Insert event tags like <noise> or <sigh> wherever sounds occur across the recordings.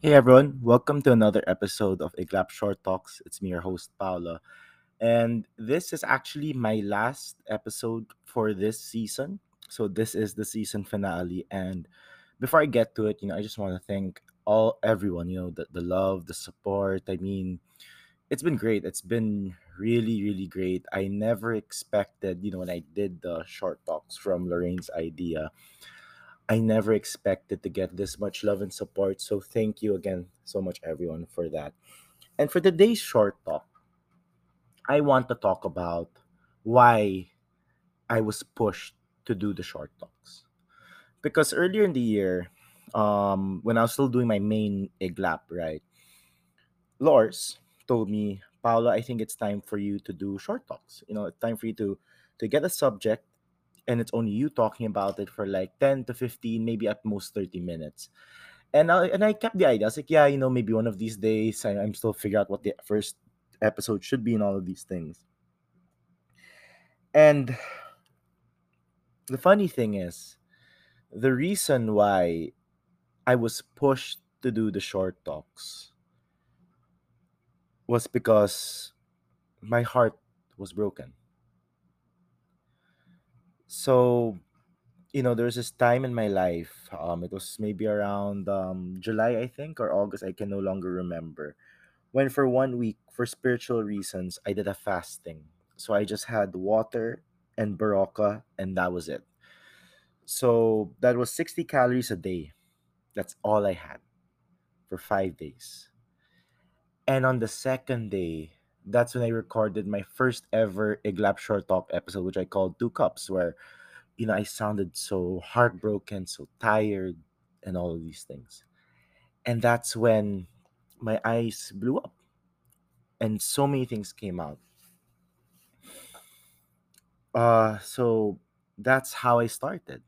Hey everyone, welcome to another episode of Iglap Short Talks. It's me, your host, Paula. And this is actually my last episode for this season. So this is the season finale. And before I get to it, you know, I just want to thank all everyone, you know, the, the love, the support. I mean, it's been great. It's been really, really great. I never expected, you know, when I did the short talks from Lorraine's idea, I never expected to get this much love and support. So thank you again so much, everyone, for that. And for today's short talk, I want to talk about why I was pushed to do the short talks. Because earlier in the year, um, when I was still doing my main iglap, right, Lors told me, Paula, I think it's time for you to do short talks. You know, it's time for you to to get a subject and it's only you talking about it for like 10 to 15, maybe at most 30 minutes. And I, and I kept the idea. I was like, yeah, you know, maybe one of these days I, I'm still figuring out what the first episode should be and all of these things. And the funny thing is, the reason why I was pushed to do the short talks was because my heart was broken. So, you know, there's this time in my life, um, it was maybe around um, July, I think, or August, I can no longer remember, when for one week, for spiritual reasons, I did a fasting. So I just had water and barako, and that was it. So that was 60 calories a day. That's all I had for five days. And on the second day, that's when I recorded my first ever Iglap Short Talk episode, which I called Two Cups, where, you know, I sounded so heartbroken, so tired, and all of these things. And that's when my eyes blew up and so many things came out. Uh, so that's how I started.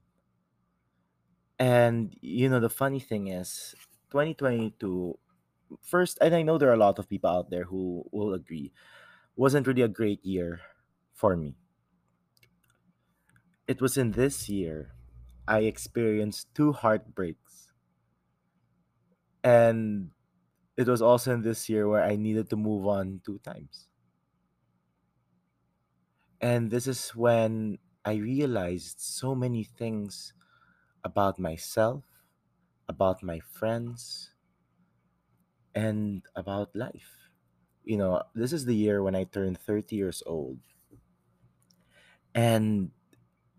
And, you know, the funny thing is, 2022 first, and I know there are a lot of people out there who will agree, wasn't really a great year for me. It was in this year I experienced two heartbreaks. And it was also in this year where I needed to move on two times. And this is when I realized so many things about myself, about my friends, and about life. You know, this is the year when I turned 30 years old. And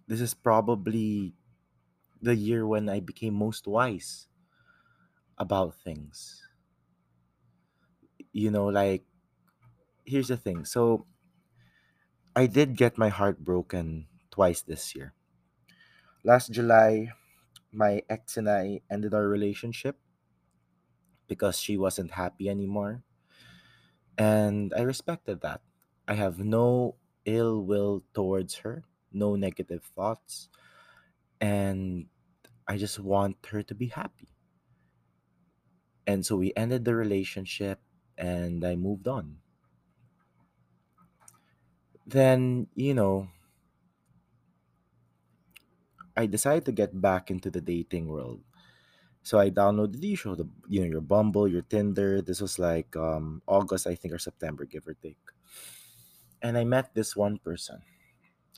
this is probably the year when I became most wise about things. You know, like, here's the thing. So, I did get my heart broken twice this year. Last July, my ex and I ended our relationship because she wasn't happy anymore. And I respected that. I have no ill will towards her, no negative thoughts, and I just want her to be happy. And so we ended the relationship and I moved on. Then, you know, I decided to get back into the dating world. So I downloaded the usual, the you know, your Bumble, your Tinder. This was like um August, I think, or September, give or take. And I met this one person.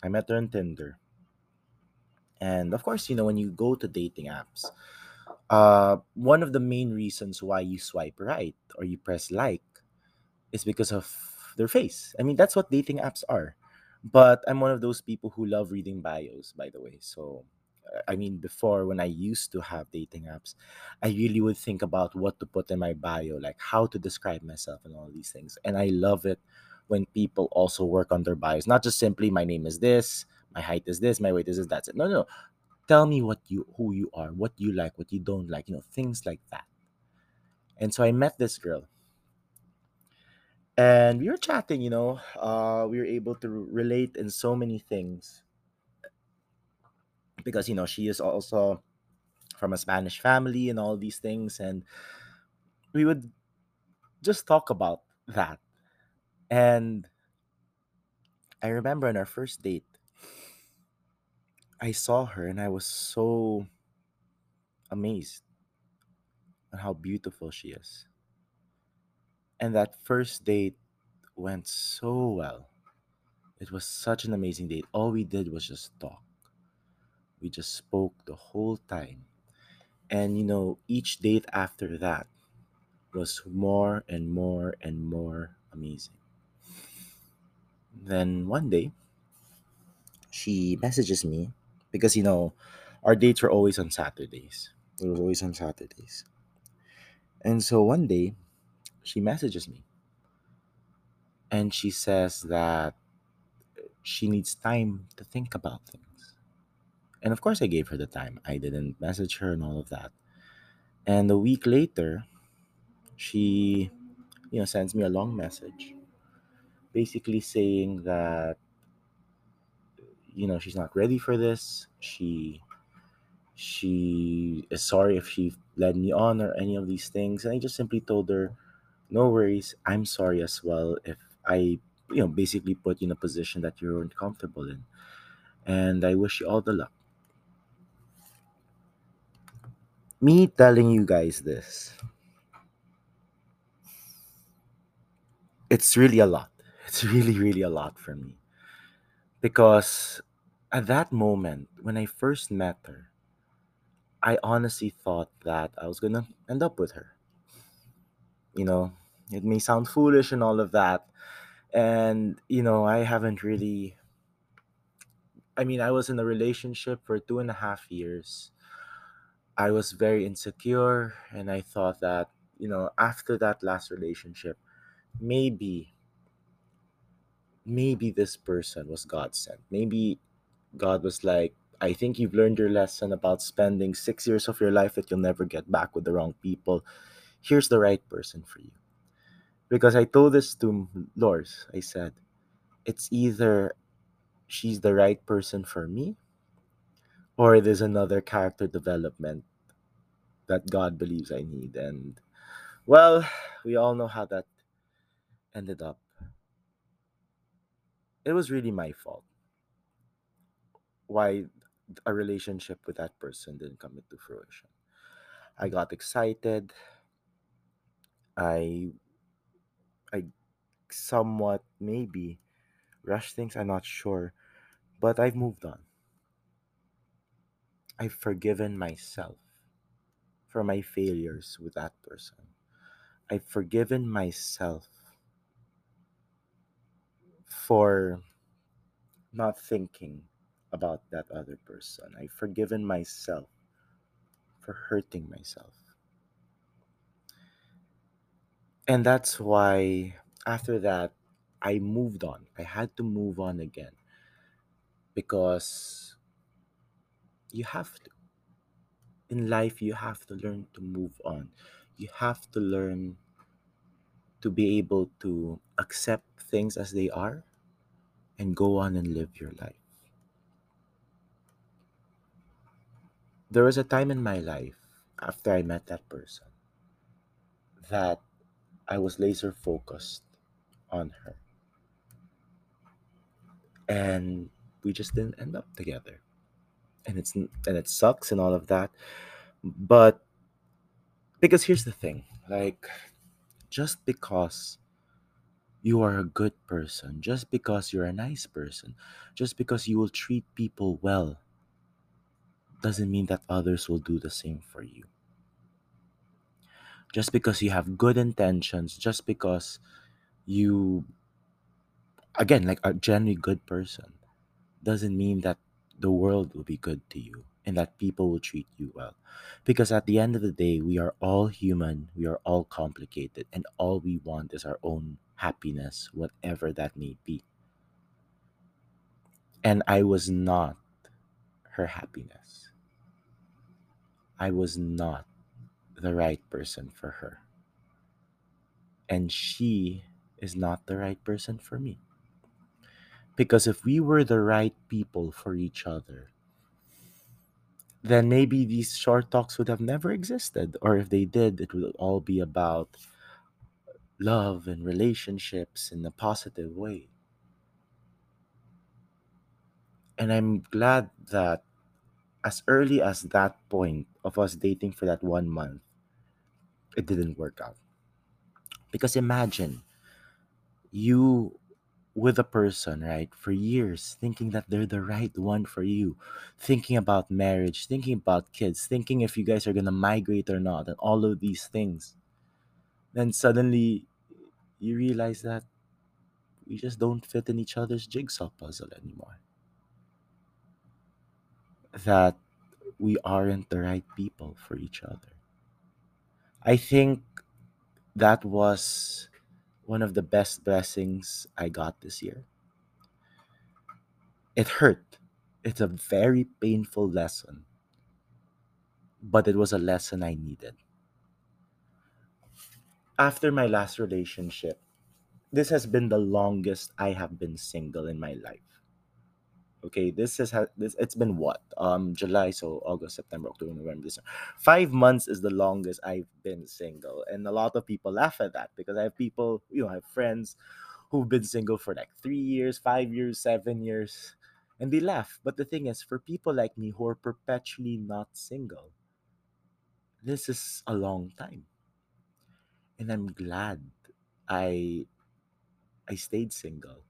I met her on Tinder. And of course, you know, when you go to dating apps, uh, one of the main reasons why you swipe right or you press like is because of their face. I mean, that's what dating apps are. But I'm one of those people who love reading bios, by the way. So, I mean, before when I used to have dating apps, I really would think about what to put in my bio, like how to describe myself and all these things. And I love it when people also work on their bios, not just simply my name is this, my height is this, my weight is this, that's it. No, no. Tell me what you who you are, what you like, what you don't like, you know, things like that. And so I met this girl and we were chatting you know uh we were able to relate in so many things because you know she is also from a spanish family and all these things and we would just talk about that and i remember on our first date i saw her and i was so amazed at how beautiful she is. And that first date went so well. It was such an amazing date. All we did was just talk. We just spoke the whole time. And you know, each date after that was more and more and more amazing. Then one day, she messages me because you know, our dates were always on Saturdays. It was always on Saturdays. And so one day, she messages me and she says that she needs time to think about things. And of course, I gave her the time. I didn't message her and all of that. And a week later, she, you know, sends me a long message, basically saying that you know she's not ready for this. She she is sorry if she led me on or any of these things, and I just simply told her, "No worries. I'm sorry as well if I." You know, basically put you in a position that you weren't comfortable in. And I wish you all the luck. Me telling you guys this it's really a lot. <laughs> It's really, really a lot for me. Because at that moment, when I first met her, I honestly thought that I was gonna end up with her. You know, it may sound foolish and all of that. And, you know, I haven't really, I mean, I was in a relationship for two and a half years. I was very insecure, and I thought that, you know, after that last relationship, maybe maybe this person was God sent. Maybe God was like, I think you've learned your lesson about spending six years of your life that you'll never get back with the wrong people. Here's the right person for you. Because I told this to Lors. I said, it's either she's the right person for me or there's another character development that God believes I need. And well, we all know how that ended up. It was really my fault why a relationship with that person didn't come into fruition. I got excited. I I somewhat maybe rushed things, I'm not sure, but I've moved on. I've forgiven myself for my failures with that person. I've forgiven myself for not thinking about that other person. I've forgiven myself for hurting myself. And that's why after that, I moved on. I had to move on again because you have to. In life, you have to learn to move on. You have to learn to be able to accept things as they are and go on and live your life. There was a time in my life after I met that person that I was laser focused on her and we just didn't end up together. And it's and it sucks and all of that. But because here's the thing, like just because you are a good person, just because you're a nice person, just because you will treat people well doesn't mean that others will do the same for you. Just because you have good intentions, just because you, again, like a genuinely good person, doesn't mean that the world will be good to you and that people will treat you well. Because at the end of the day, we are all human, we are all complicated, and all we want is our own happiness, whatever that may be. And I was not her happiness. I was not the right person for her. And she is not the right person for me. Because if we were the right people for each other, then maybe these short talks would have never existed. Or if they did, it would all be about love and relationships in a positive way. And I'm glad that as early as that point of us dating for that one month, it didn't work out. Because imagine you with a person, right, for years, thinking that they're the right one for you, thinking about marriage, thinking about kids, thinking if you guys are gonna migrate or not, and all of these things. Then suddenly you realize that we just don't fit in each other's jigsaw puzzle anymore. That we aren't the right people for each other. I think that was one of the best blessings I got this year. It hurt. It's a very painful lesson, but it was a lesson I needed. After my last relationship, this has been the longest I have been single in my life. Okay, this has ha- this it's been what? Um July, so August, September, October, November, December. 5 months is the longest I've been single. And a lot of people laugh at that because I have people, you know, I have friends who've been single for like 3 years, 5 years, 7 years, and they laugh. But the thing is for people like me who are perpetually not single, this is a long time. And I'm glad I I stayed single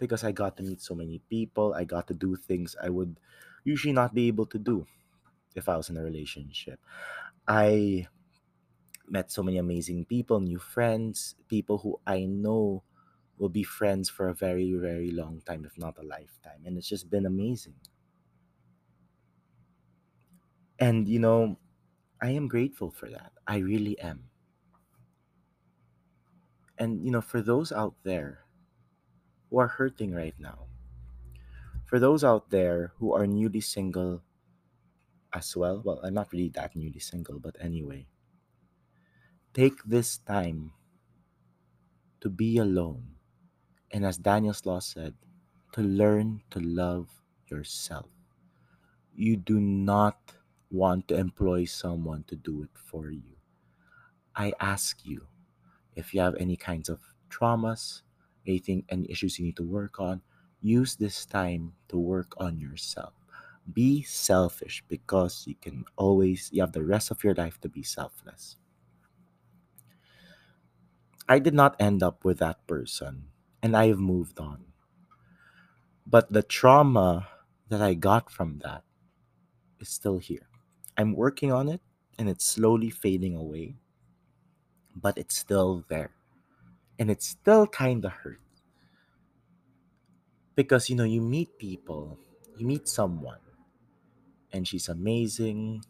because I got to meet so many people. I got to do things I would usually not be able to do if I was in a relationship. I met so many amazing people, new friends, people who I know will be friends for a very, very long time, if not a lifetime. And it's just been amazing. And, you know, I am grateful for that. I really am. And, you know, for those out there who are hurting right now, for those out there who are newly single as well, well, I'm not really that newly single, but anyway, take this time to be alone. And as Daniel Sloss said, to learn to love yourself. You do not want to employ someone to do it for you. I ask you if you have any kinds of traumas, anything, any issues you need to work on, use this time to work on yourself. Be selfish because you can always, you have the rest of your life to be selfless. I did not end up with that person and I have moved on. But the trauma that I got from that is still here. I'm working on it and it's slowly fading away, but it's still there. And it still kind of hurts because you know, you meet people, you meet someone, and she's amazing.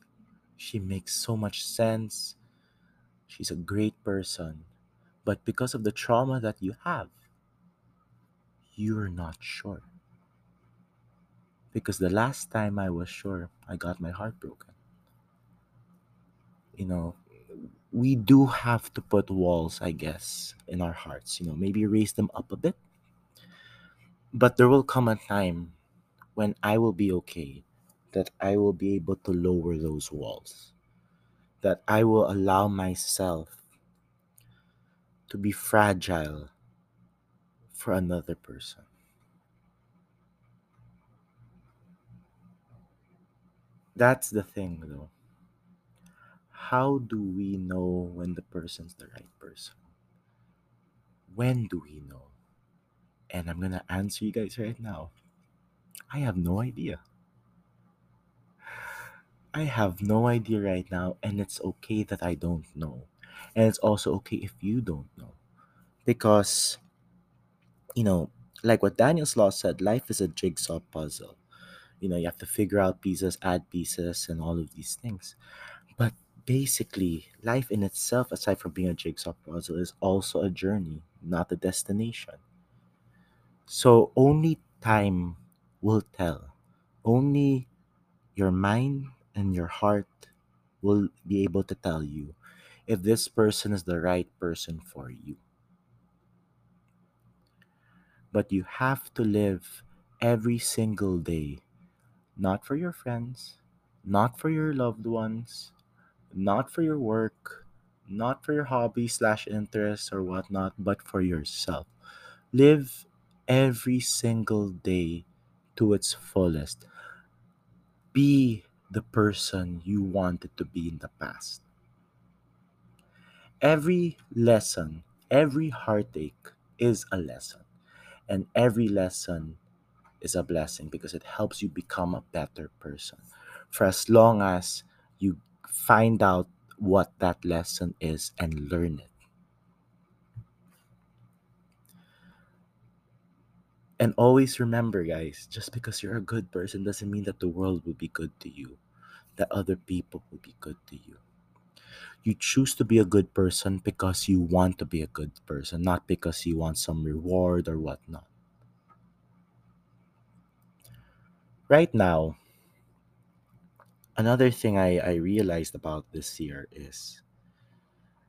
She makes so much sense. She's a great person. But because of the trauma that you have, you're not sure. Because the last time I was sure, I got my heart broken. You know, we do have to put walls, I guess, in our hearts. You know, maybe raise them up a bit. But there will come a time when I will be okay, that I will be able to lower those walls, that I will allow myself to be fragile for another person. That's the thing, though. How do we know when the person's the right person? When do we know? And I'm gonna answer you guys right now. I have no idea. I have no idea right now, and it's okay that I don't know. And it's also okay if you don't know. Because, you know, like what Daniel Sloss said, life is a jigsaw puzzle. You know, you have to figure out pieces, add pieces, and all of these things. But basically, life in itself, aside from being a jigsaw puzzle, is also a journey, not a destination. So only time will tell. Only your mind and your heart will be able to tell you if this person is the right person for you. But you have to live every single day, not for your friends, not for your loved ones, not for your work, not for your hobby slash interests or whatnot, but for yourself. Live every single day to its fullest. Be the person you wanted to be in the past. Every lesson, every heartache is a lesson, and every lesson is a blessing because it helps you become a better person. For as long as you find out what that lesson is and learn it. And always remember, guys, just because you're a good person doesn't mean that the world will be good to you, that other people will be good to you. You choose to be a good person because you want to be a good person, not because you want some reward or whatnot. Right now, another thing I, I realized about this year is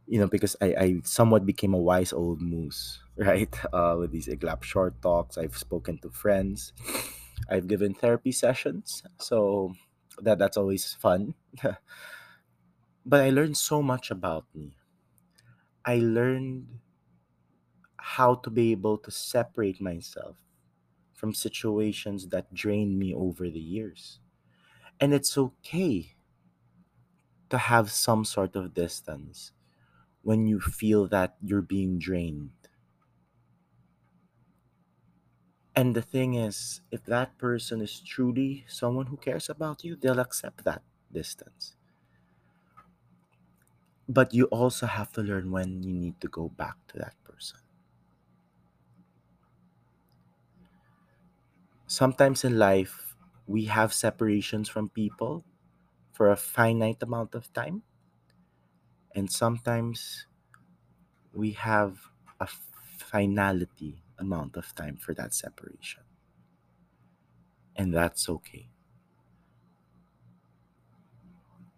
you know because I, I somewhat became a wise old moose <laughs> right? Uh, with these iglap short talks i've spoken to friends <sniffs> i've given therapy sessions so that that's always fun. <laughs> But i learned so much about me. I learned how to be able to separate myself from situations that drained me over the years and it's okay to have some sort of distance when you feel that you're being drained. And the thing is, if that person is truly someone who cares about you, they'll accept that distance. But you also have to learn when you need to go back to that person. Sometimes in life, we have separations from people for a finite amount of time, and sometimes we have a finality amount of time for that separation. And that's okay.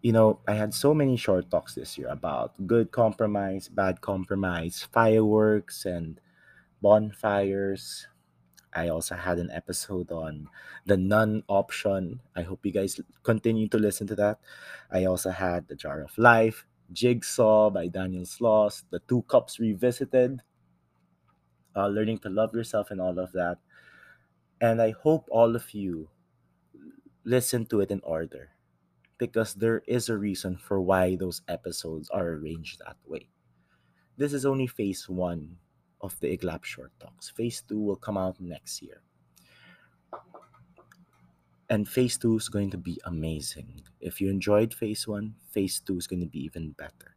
You know, I had so many short talks this year about good compromise, bad compromise, fireworks, and bonfires. I also had an episode on the none option. I hope you guys continue to listen to that. I also had The Jar of Life, Jigsaw by Daniel Sloss, The Two Cups Revisited, uh, Learning to Love Yourself, and all of that. And I hope all of you listen to it in order because there is a reason for why those episodes are arranged that way. This is only phase one of the Iglap Short Talks. Phase two will come out next year. And phase two is going to be amazing. If you enjoyed phase one, phase two is going to be even better.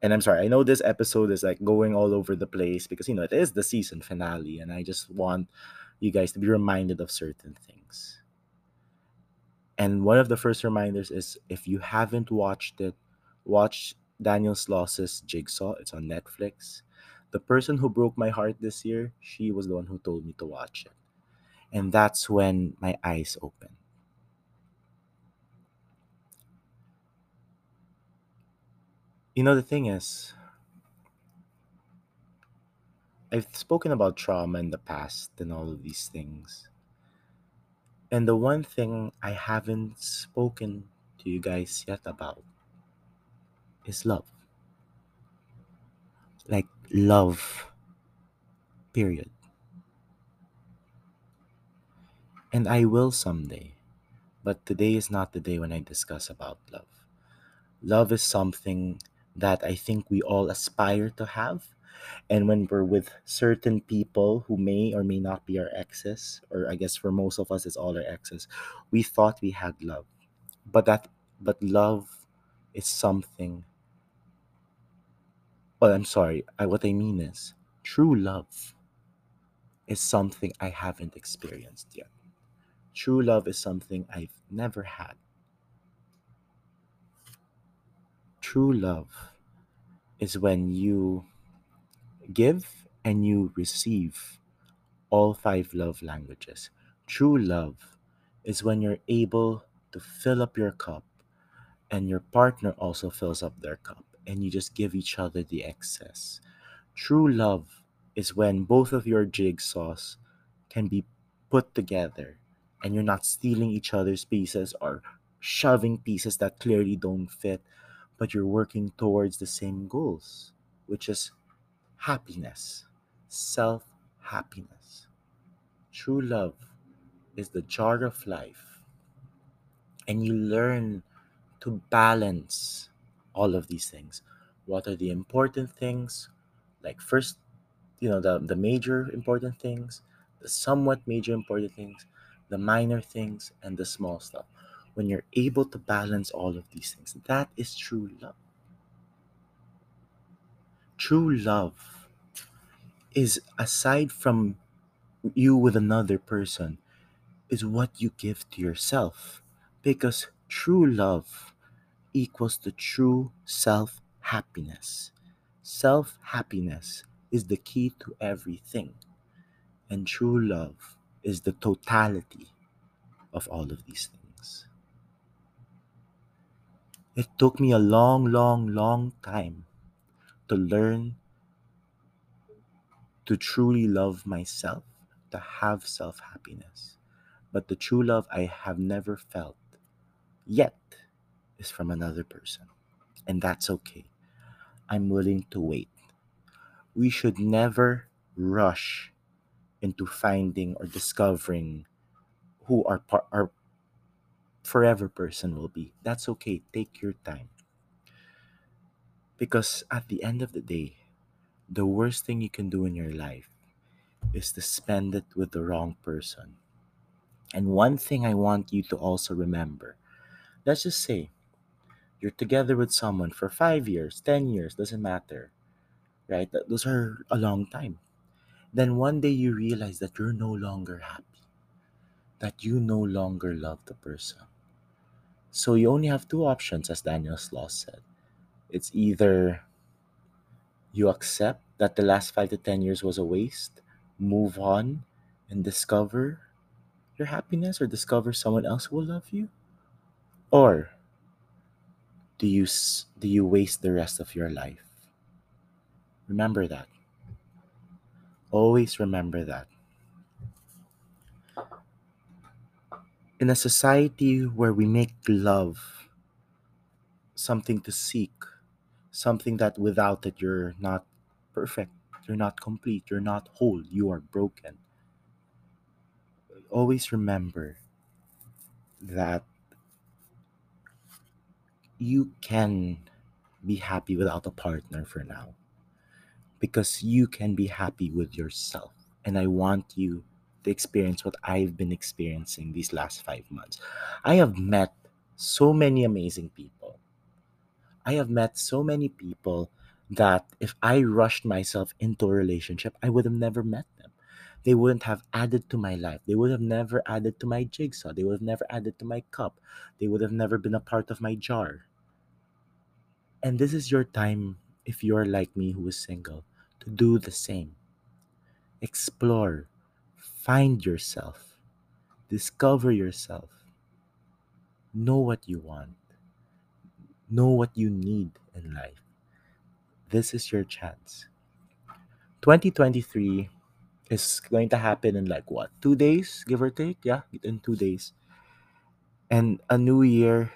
And I'm sorry, I know this episode is like going all over the place because, you know, it is the season finale. And I just want you guys to be reminded of certain things. And one of the first reminders is if you haven't watched it, watch Daniel Sloss's Jigsaw. It's on Netflix. The person who broke my heart this year, she was the one who told me to watch it. And that's when my eyes opened. You know, the thing is, I've spoken about trauma in the past and all of these things. And the one thing I haven't spoken to you guys yet about is love. Like, love, period. And I will someday. But today is not the day when I discuss about love. Love is something that I think we all aspire to have. And when we're with certain people who may or may not be our exes, or I guess for most of us it's all our exes, we thought we had love. But that but love is something well, I'm sorry. I, what I mean is true love is something I haven't experienced yet. True love is something I've never had. True love is when you give and you receive all five love languages. True love is when you're able to fill up your cup and your partner also fills up their cup and you just give each other the excess. True love is when both of your jigsaws can be put together and you're not stealing each other's pieces or shoving pieces that clearly don't fit, but you're working towards the same goals, which is happiness, self happiness. True love is the jar of life, and you learn to balance all of these things. What are the important things? Like first you know the the major important things the somewhat major important things the minor things and the small stuff. When you're able to balance all of these things that is true love. True love is aside from you with another person is what you give to yourself. Because true love equals to true self happiness self happiness is the key to everything and true love is the totality of all of these things. It took me a long long long time to learn to truly love myself to have self happiness but the true love I have never felt yet is from another person. And that's okay. I'm willing to wait. We should never rush into finding or discovering who our, par- our forever person will be. That's okay. Take your time. Because at the end of the day, the worst thing you can do in your life is to spend it with the wrong person. And one thing I want you to also remember let's just say you're together with someone for five years, 10 years, doesn't matter, right? Those are a long time. Then one day you realize that you're no longer happy, that you no longer love the person. So you only have two options, as Daniel Sloss said. It's either you accept that the last five to 10 years was a waste, move on, and discover your happiness or discover someone else who will love you, or do you do you waste the rest of your life? Remember that. Always remember that. In a society where we make love something to seek, something that without it you're not perfect, you're not complete, you're not whole, you are broken. Always remember that you can be happy without a partner for now because you can be happy with yourself. And I want you to experience what I've been experiencing these last five months. I have met so many amazing people. I have met so many people that if I rushed myself into a relationship, I would have never met. They wouldn't have added to my life. They would have never added to my jigsaw. They would have never added to my cup. They would have never been a part of my jar. And this is your time, if you're like me who is single, to do the same. Explore, find yourself, discover yourself, know what you want, know what you need in life. This is your chance. 2023 is going to happen in like what, two days, give or take? Yeah, in two days. And a new year,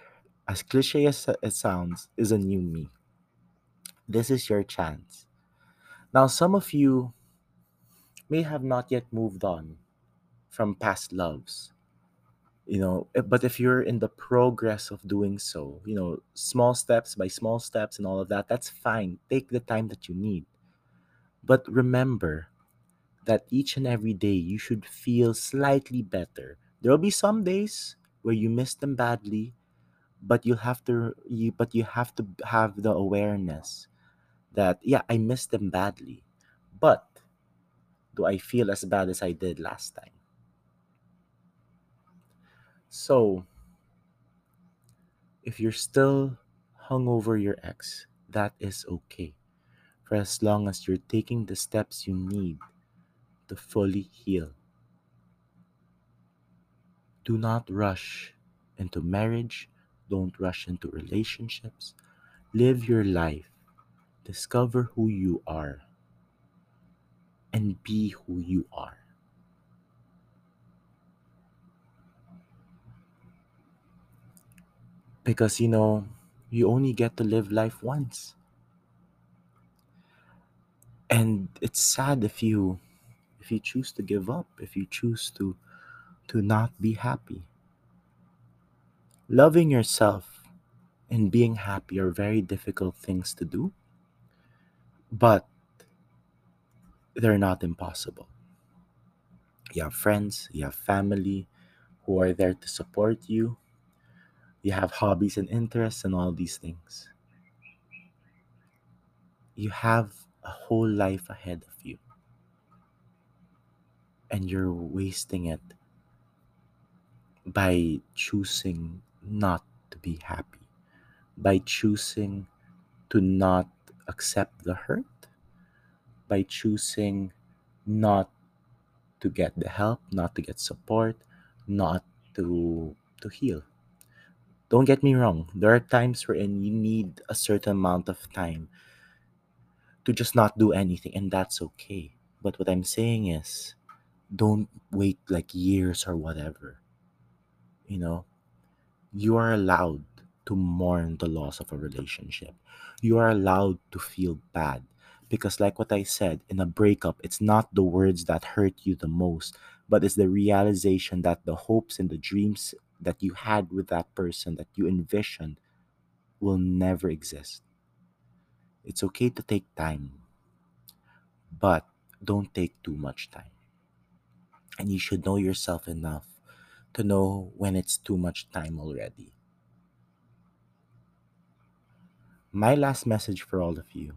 as cliche as it sounds, is a new me. This is your chance. Now, some of you may have not yet moved on from past loves you know eh, but if you're in the progress of doing so you know small steps by small steps and all of that that's fine take the time that you need but remember that each and every day you should feel slightly better there'll be some days where you miss them badly but you'll have to you but you have to have the awareness that yeah i miss them badly but do i feel as bad as i did last time so If you're still hung over your ex, that is okay. For as long as you're taking the steps you need to fully heal. Do not rush into marriage. Don't rush into relationships. Live your life. Discover who you are and be who you are. Because, you know, you only get to live life once. And it's sad if you if you choose to give up, if you choose to to not be happy. Loving yourself and being happy are very difficult things to do. but they're not impossible. You have friends, you have family who are there to support you, you have hobbies and interests, and all these things. You have a whole life ahead and you're wasting it by choosing not to be happy, by choosing to not accept the hurt, by choosing not to get the help, not to get support, not to to heal. Don't get me wrong. There are times wherein you need a certain amount of time to just not do anything, and that's okay. But what I'm saying is, don't wait like years or whatever. You know, you are allowed to mourn the loss of a relationship. You are allowed to feel bad. Because, like what I said, in a breakup, it's not the words that hurt you the most, but it's the realization that the hopes and the dreams that you had with that person that you envisioned will never exist. It's okay to take time, but don't take too much time. And you should know yourself enough to know when it's too much time already. My last message for all of you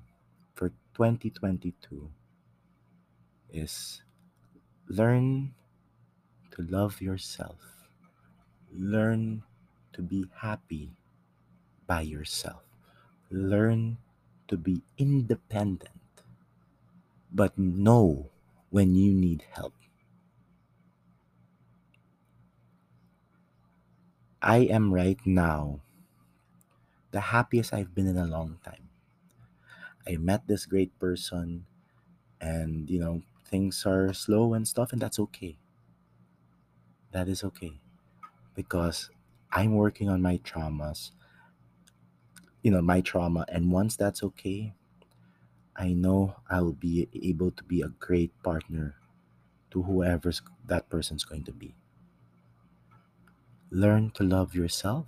for 2022 is learn to love yourself. Learn to be happy by yourself. Learn to be independent, but know when you need help. I am right now the happiest I've been in a long time. I met this great person, and you know, things are slow and stuff, and that's okay. That is okay because I'm working on my traumas, you know, my trauma, and once that's okay, I know I will be able to be a great partner to whoever's that person's going to be. Learn to love yourself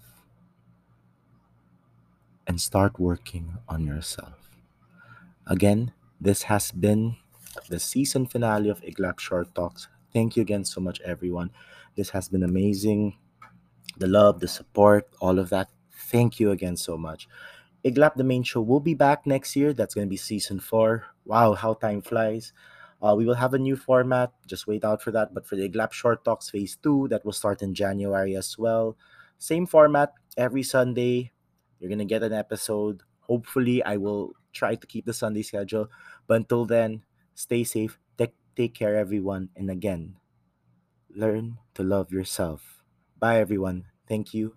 and start working on yourself. Again, this has been the season finale of Iglap Short Talks. Thank you again so much, everyone. This has been amazing. The love, the support, all of that. Thank you again so much. Iglap, the main show, will be back next year. That's going to be season four. Wow, how time flies. Uh, we will have a new format. Just wait out for that. But for the Iglap Short Talks Phase 2, that will start in January as well. Same format every Sunday. You're going to get an episode. Hopefully, I will try to keep the Sunday schedule. But until then, stay safe. Take, take care, everyone. And again, learn to love yourself. Bye, everyone. Thank you.